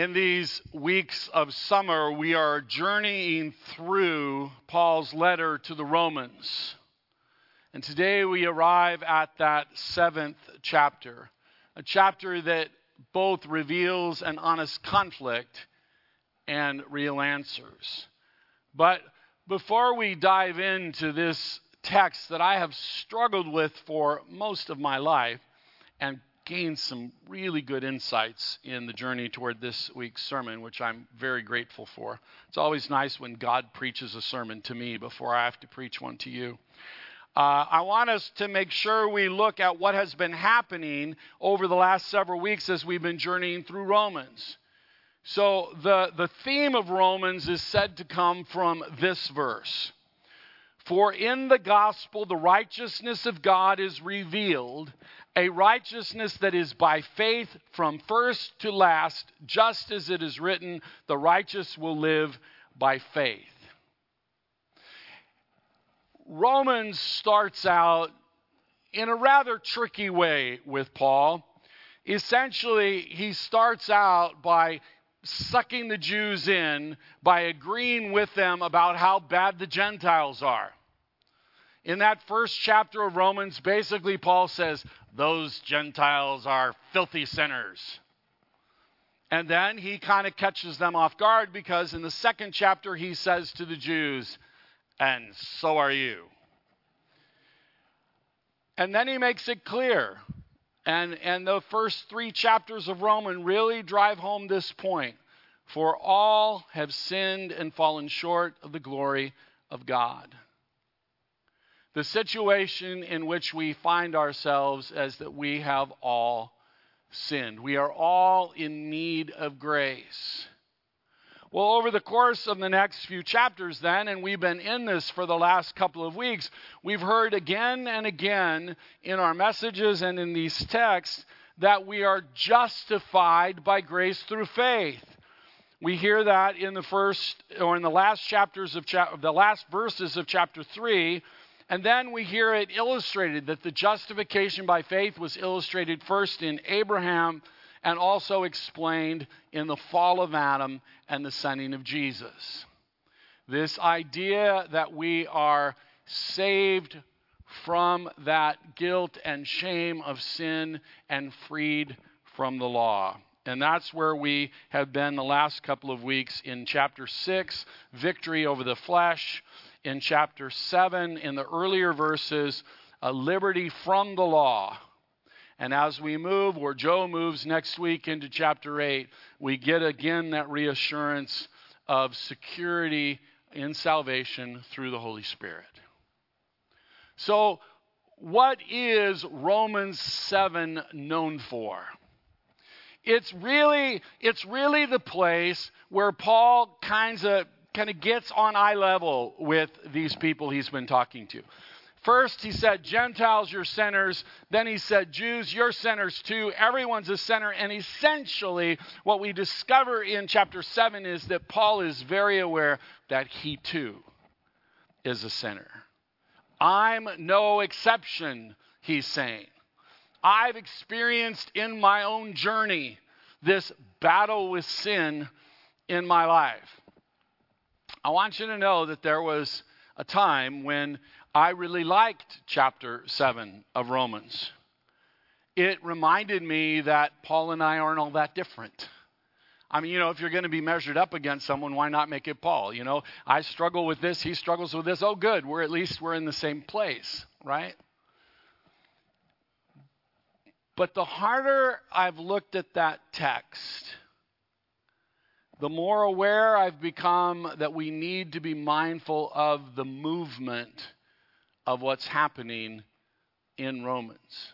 In these weeks of summer, we are journeying through Paul's letter to the Romans. And today we arrive at that seventh chapter, a chapter that both reveals an honest conflict and real answers. But before we dive into this text that I have struggled with for most of my life and gained some really good insights in the journey toward this week's sermon, which I'm very grateful for. It's always nice when God preaches a sermon to me before I have to preach one to you. Uh, I want us to make sure we look at what has been happening over the last several weeks as we've been journeying through Romans. So, the, the theme of Romans is said to come from this verse. For in the gospel, the righteousness of God is revealed, a righteousness that is by faith from first to last, just as it is written, the righteous will live by faith. Romans starts out in a rather tricky way with Paul. Essentially, he starts out by sucking the Jews in by agreeing with them about how bad the Gentiles are. In that first chapter of Romans, basically, Paul says, Those Gentiles are filthy sinners. And then he kind of catches them off guard because in the second chapter, he says to the Jews, And so are you. And then he makes it clear. And, and the first three chapters of Romans really drive home this point. For all have sinned and fallen short of the glory of God. The situation in which we find ourselves is that we have all sinned. We are all in need of grace. Well, over the course of the next few chapters, then, and we've been in this for the last couple of weeks, we've heard again and again in our messages and in these texts that we are justified by grace through faith. We hear that in the first or in the last chapters of cha- the last verses of chapter 3 and then we hear it illustrated that the justification by faith was illustrated first in Abraham and also explained in the fall of Adam and the sending of Jesus. This idea that we are saved from that guilt and shame of sin and freed from the law. And that's where we have been the last couple of weeks in chapter 6 victory over the flesh in chapter 7, in the earlier verses, a liberty from the law. And as we move, where Joe moves next week into chapter 8, we get again that reassurance of security in salvation through the Holy Spirit. So, what is Romans 7 known for? It's really, it's really the place where Paul kinds of kind of gets on eye level with these people he's been talking to. First, he said, Gentiles, you're sinners. Then he said, Jews, you're sinners too. Everyone's a sinner. And essentially, what we discover in chapter 7 is that Paul is very aware that he too is a sinner. I'm no exception, he's saying. I've experienced in my own journey this battle with sin in my life. I want you to know that there was a time when I really liked chapter 7 of Romans. It reminded me that Paul and I aren't all that different. I mean, you know, if you're going to be measured up against someone, why not make it Paul? You know, I struggle with this, he struggles with this. Oh, good, we're at least we're in the same place, right? But the harder I've looked at that text, the more aware I've become that we need to be mindful of the movement of what's happening in Romans.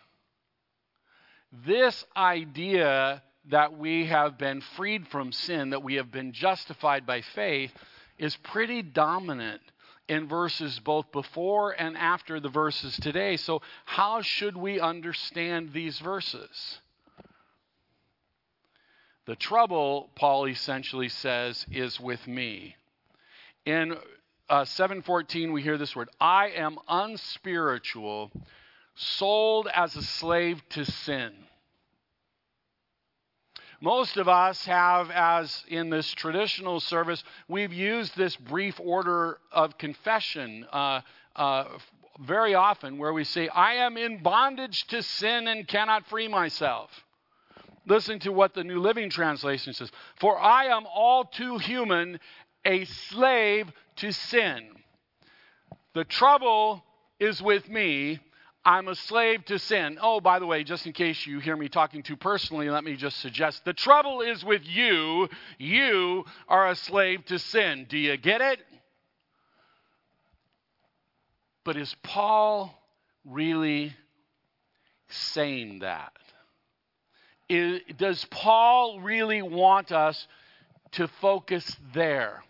This idea that we have been freed from sin, that we have been justified by faith, is pretty dominant in verses both before and after the verses today. So, how should we understand these verses? The trouble, Paul essentially says, is with me. In uh, 7:14 we hear this word, I am unspiritual, sold as a slave to sin. most of us have, as in this traditional service, we've used this brief order of confession uh, uh, very often where we say, I am in bondage to sin and cannot free myself. Listen to what the New Living Translation says For I am all too human, a slave to sin. The trouble is with me. I'm a slave to sin. Oh, by the way, just in case you hear me talking too personally, let me just suggest the trouble is with you. You are a slave to sin. Do you get it? But is Paul really saying that? Is, does Paul really want us to focus there?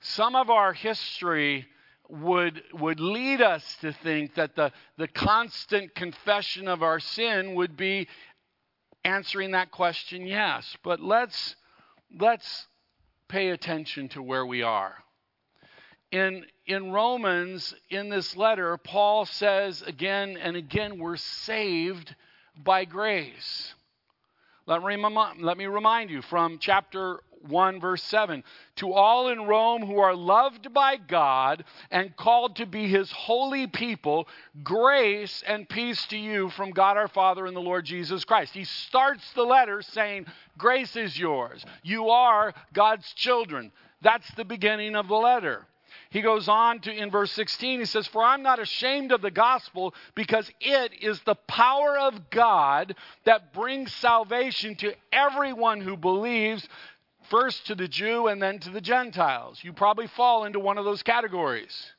Some of our history would, would lead us to think that the, the constant confession of our sin would be answering that question yes. But let's, let's pay attention to where we are in, in Romans, in this letter, Paul says again and again, we're saved by grace. Let me, remind you from chapter 1, verse 7 To all in Rome who are loved by God and called to be his holy people, grace and peace to you from God our Father and the Lord Jesus Christ. He starts the letter saying, Grace is yours. You are God's children. That's the beginning of the letter. He goes on to in verse 16, he says, For I'm not ashamed of the gospel because it is the power of God that brings salvation to everyone who believes, first to the Jew and then to the Gentiles. You probably fall into one of those categories.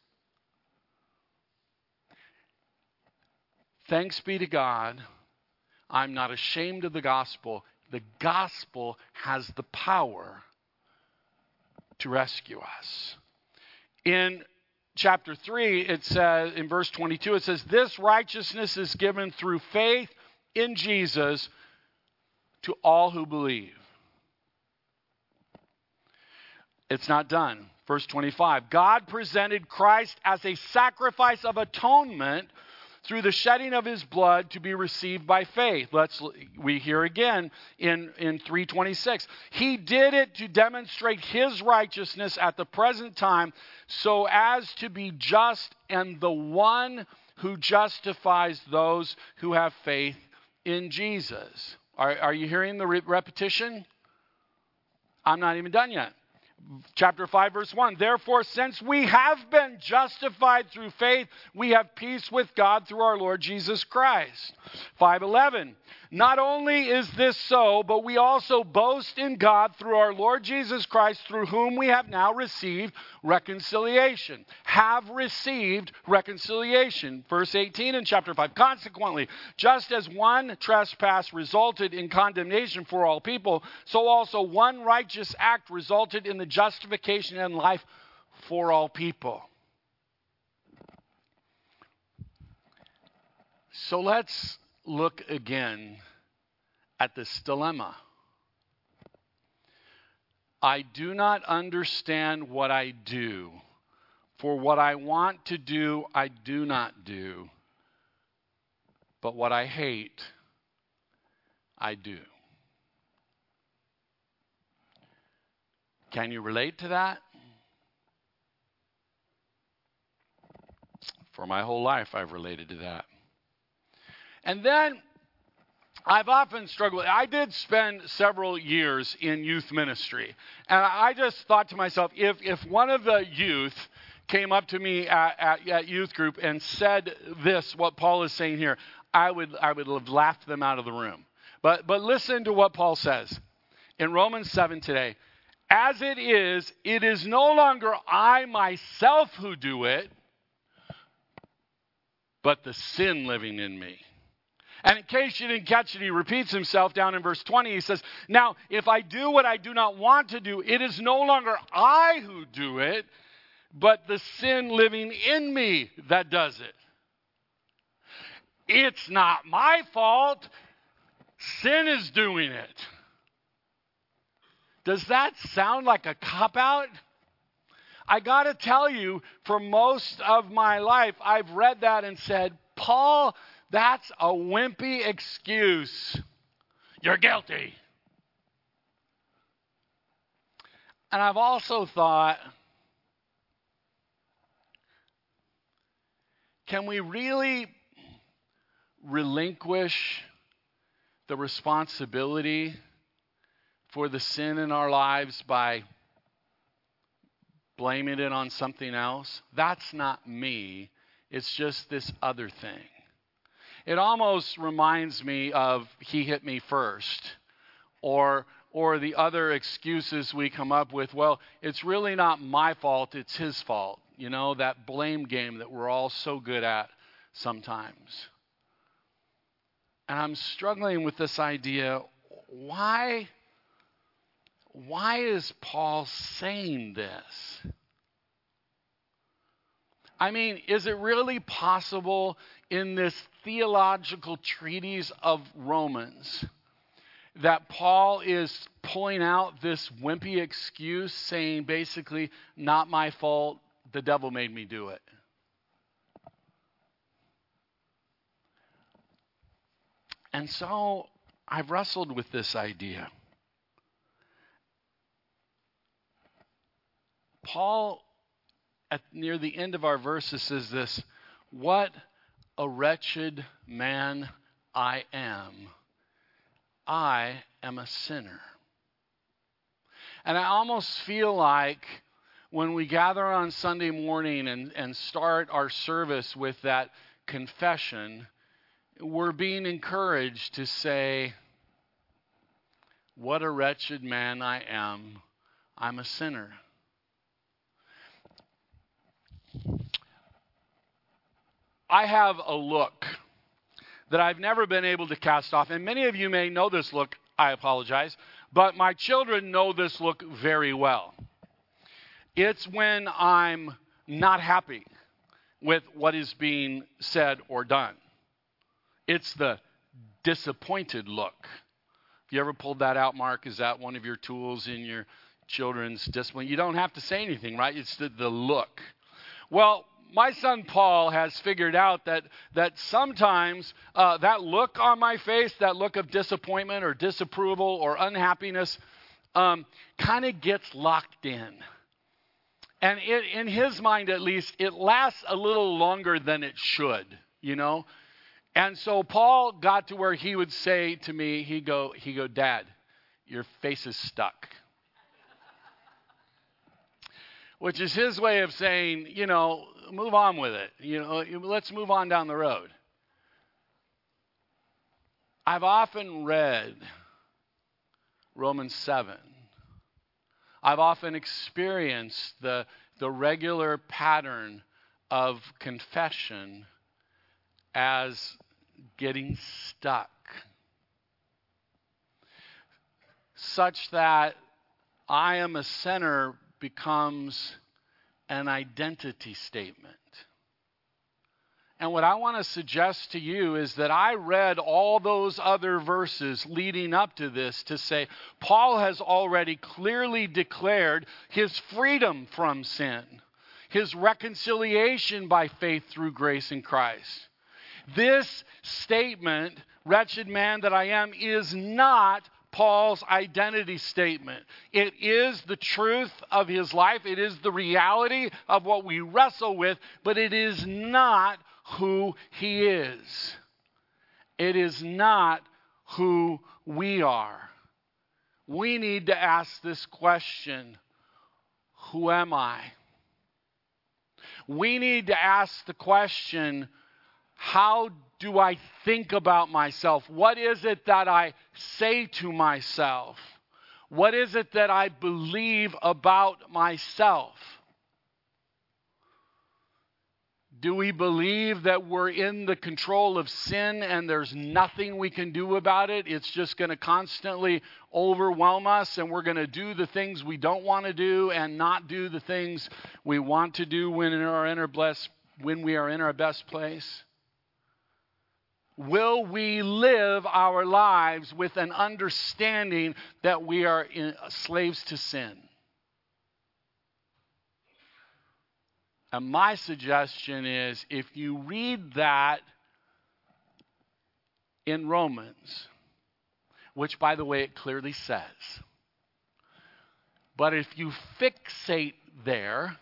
Thanks be to God, I'm not ashamed of the gospel. The gospel has the power to rescue us. In chapter 3, it says, in verse 22, it says, This righteousness is given through faith in Jesus to all who believe. It's not done. Verse 25 God presented Christ as a sacrifice of atonement through the shedding of his blood to be received by faith. Let's we hear again in, in 326. He did it to demonstrate his righteousness at the present time so as to be just and the one who justifies those who have faith in Jesus. Are, are you hearing the re- repetition? I'm not even done yet chapter 5 verse 1 therefore since we have been justified through faith we have peace with god through our lord jesus christ. 511 not only is this so but we also boast in god through our lord jesus christ through whom we have now received reconciliation. Have received reconciliation. Verse 18 in chapter 5 consequently just as one trespass resulted in condemnation for all people so also one righteous act resulted in the justification and life for all people. So let's look again at this dilemma. I do not understand what I do, for what I want to do, I do not do, but what I hate, I do. Can you relate to that? For my whole life, I've related to that. And then I've often struggled. I did spend several years in youth ministry. And I just thought to myself if, if one of the youth came up to me at, at, at youth group and said this, what Paul is saying here, I would, I would have laughed them out of the room. But, but listen to what Paul says in Romans 7 today. As it is, it is no longer I myself who do it, but the sin living in me. And in case you didn't catch it, he repeats himself down in verse 20. He says, Now, if I do what I do not want to do, it is no longer I who do it, but the sin living in me that does it. It's not my fault. Sin is doing it. Does that sound like a cop out? I got to tell you, for most of my life, I've read that and said, Paul, that's a wimpy excuse. You're guilty. And I've also thought, can we really relinquish the responsibility for the sin in our lives by blaming it on something else? That's not me. It's just this other thing. It almost reminds me of he hit me first or or the other excuses we come up with, well, it's really not my fault, it's his fault. You know, that blame game that we're all so good at sometimes. And I'm struggling with this idea why why is Paul saying this? I mean, is it really possible in this theological treatise of Romans that Paul is pulling out this wimpy excuse saying basically, not my fault, the devil made me do it. And so I've wrestled with this idea. Paul, at near the end of our verses, says this What a wretched man I am I am a sinner. And I almost feel like when we gather on Sunday morning and, and start our service with that confession, we're being encouraged to say, What a wretched man I am. I'm a sinner. I have a look that I've never been able to cast off. And many of you may know this look, I apologize, but my children know this look very well. It's when I'm not happy with what is being said or done. It's the disappointed look. Have you ever pulled that out, Mark? Is that one of your tools in your children's discipline? You don't have to say anything, right? It's the, the look. Well, my son Paul has figured out that, that sometimes uh, that look on my face, that look of disappointment or disapproval or unhappiness, um, kind of gets locked in. And it, in his mind, at least, it lasts a little longer than it should, you know? And so Paul got to where he would say to me, he go, he go, Dad, your face is stuck which is his way of saying, you know, move on with it. You know, let's move on down the road. I've often read Romans 7. I've often experienced the, the regular pattern of confession as getting stuck, such that I am a sinner becomes an identity statement. And what I want to suggest to you is that I read all those other verses leading up to this to say Paul has already clearly declared his freedom from sin, his reconciliation by faith through grace in Christ. This statement, wretched man that I am, is not Paul's identity statement. It is the truth of his life, it is the reality of what we wrestle with, but it is not who he is. It is not who we are. We need to ask this question Who am I? We need to ask the question How do I think about myself? What is it that I say to myself? What is it that I believe about myself? Do we believe that we're in the control of sin and there's nothing we can do about it? It's just going to constantly overwhelm us and we're going to do the things we don't want to do and not do the things we want to do when, in our inner when we are in our best place? Will we live our lives with an understanding that we are uh, slaves to sin? And my suggestion is if you read that in Romans, which, by the way, it clearly says. But if you fixate there,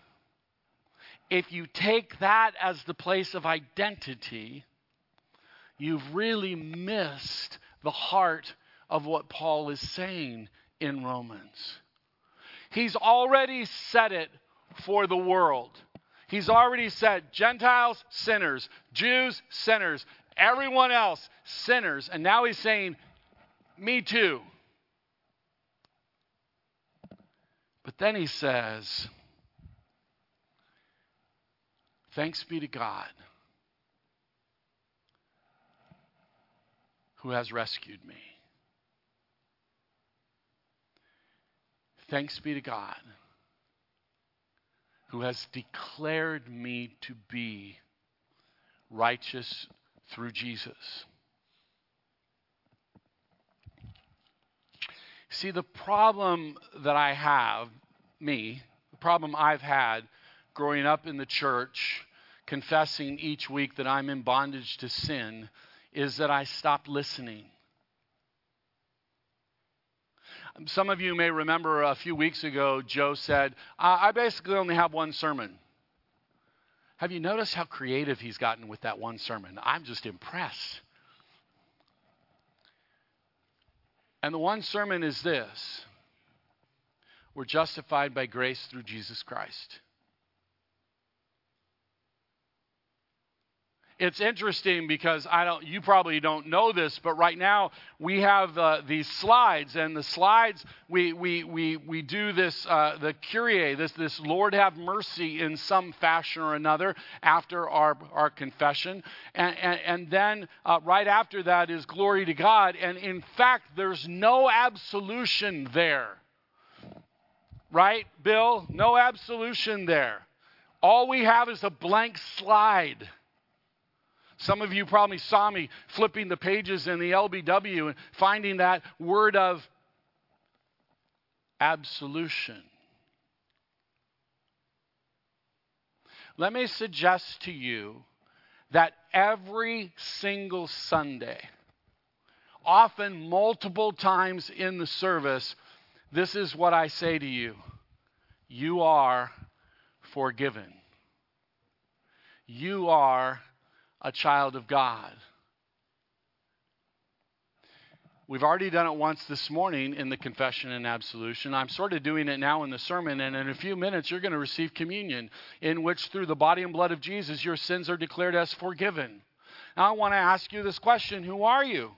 if you take that as the place of identity, you've really missed the heart of what Paul is saying in Romans. He's already said it for the world. He's already said Gentiles, sinners, Jews, sinners, everyone else, sinners. And now he's saying, Me too. But then he says, Thanks be to God who has rescued me. Thanks be to God who has declared me to be righteous through Jesus. See, the problem that I have, me, the problem I've had growing up in the church, confessing each week that I'm in bondage to sin, is that I stopped listening. Some of you may remember a few weeks ago, Joe said, I basically only have one sermon. Have you noticed how creative he's gotten with that one sermon? I'm just impressed. And the one sermon is this We're justified by grace through Jesus Christ. It's interesting because I don't, you probably don't know this, but right now we have uh, these slides, and the slides we we we we do this uh, the Kyrie, this this Lord have mercy in some fashion or another after our our confession, and and, and then uh, right after that is glory to God, and in fact there's no absolution there, right, Bill? No absolution there. All we have is a blank slide. Some of you probably saw me flipping the pages in the LBW and finding that word of absolution. Let me suggest to you that every single Sunday, often multiple times in the service, this is what I say to you you are forgiven. You are a child of God. We've already done it once this morning in the confession and absolution. I'm sort of doing it now in the sermon, and in a few minutes, you're going to receive communion, in which through the body and blood of Jesus, your sins are declared as forgiven. Now, I want to ask you this question Who are you?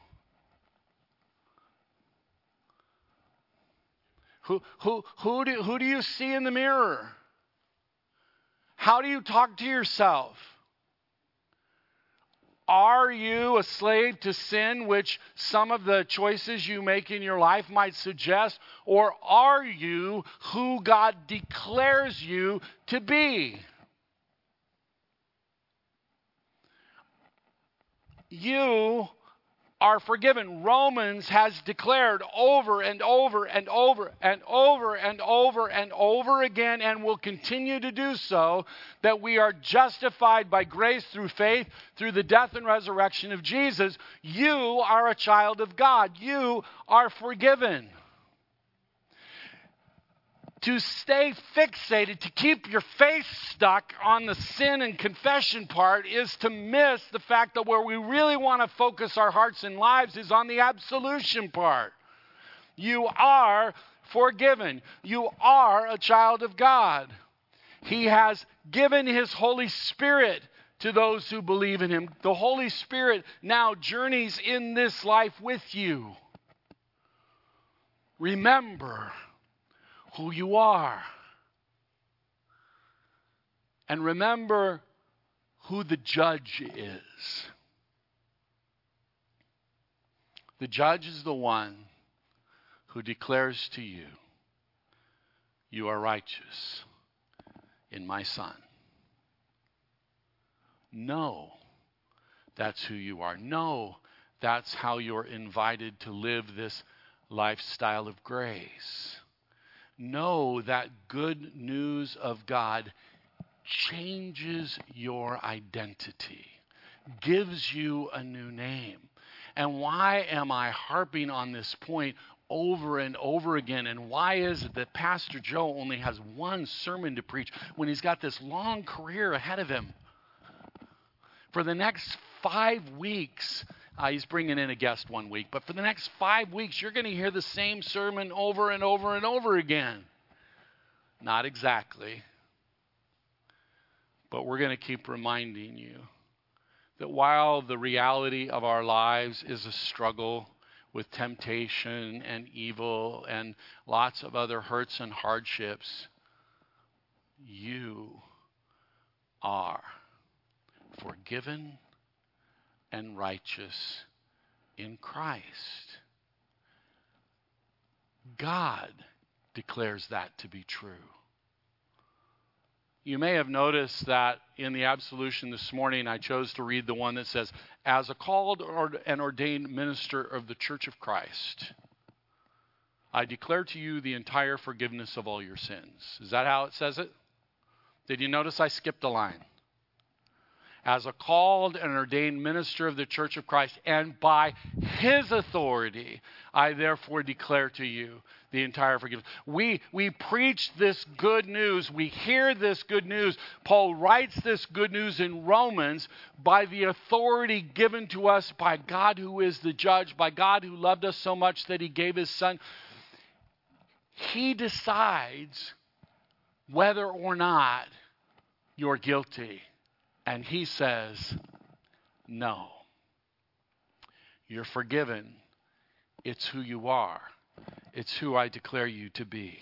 Who, who, who, do, who do you see in the mirror? How do you talk to yourself? Are you a slave to sin, which some of the choices you make in your life might suggest? Or are you who God declares you to be? You are forgiven. Romans has declared over and over and over and over and over and over again, and will continue to do so, that we are justified by grace through faith, through the death and resurrection of Jesus. You are a child of God. You are forgiven to stay fixated, to keep your face stuck on the sin and confession part, is to miss the fact that where we really want to focus our hearts and lives is on the absolution part. You are forgiven, you are a child of God. He has given His Holy Spirit to those who believe in Him. The Holy Spirit now journeys in this life with you. Remember, who you are. And remember who the judge is. The judge is the one who declares to you, You are righteous in my Son. Know that's who you are. Know that's how you're invited to live this lifestyle of grace know that good news of God changes your identity, gives you a new name. And why am I harping on this point over and over again? And why is it that Pastor Joe only has one sermon to preach when he's got this long career ahead of him? For the next five weeks, uh, he's bringing in a guest one week, but for the next five weeks, you're going to hear the same sermon over and over and over again. Not exactly. But we're going to keep reminding you that while the reality of our lives is a struggle with temptation and evil and lots of other hurts and hardships, you are forgiven and righteous in Christ. God declares that to be true. You may have noticed that in the absolution this morning, I chose to read the one that says, As a called and ordained minister of the Church of Christ, I declare to you the entire forgiveness of all your sins. Is that how it says it? Did you notice I skipped a line? As a called and ordained minister of the church of Christ, and by his authority, I therefore declare to you the entire forgiveness. We, we preach this good news. We hear this good news. Paul writes this good news in Romans by the authority given to us by God who is the judge, by God who loved us so much that he gave his son. He decides whether or not you're guilty. And he says, No. You're forgiven. It's who you are, it's who I declare you to be.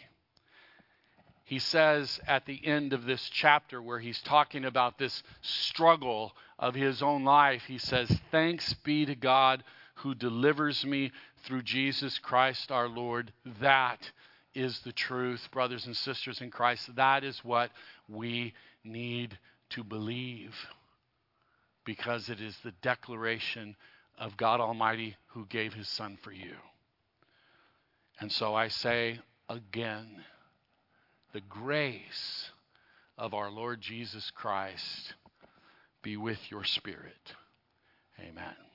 He says at the end of this chapter, where he's talking about this struggle of his own life, he says, Thanks be to God who delivers me through Jesus Christ our Lord. That is the truth, brothers and sisters in Christ. That is what we need to believe because it is the declaration of God Almighty who gave his Son for you. And so I say again, the grace of our Lord Jesus Christ be with your spirit. Amen.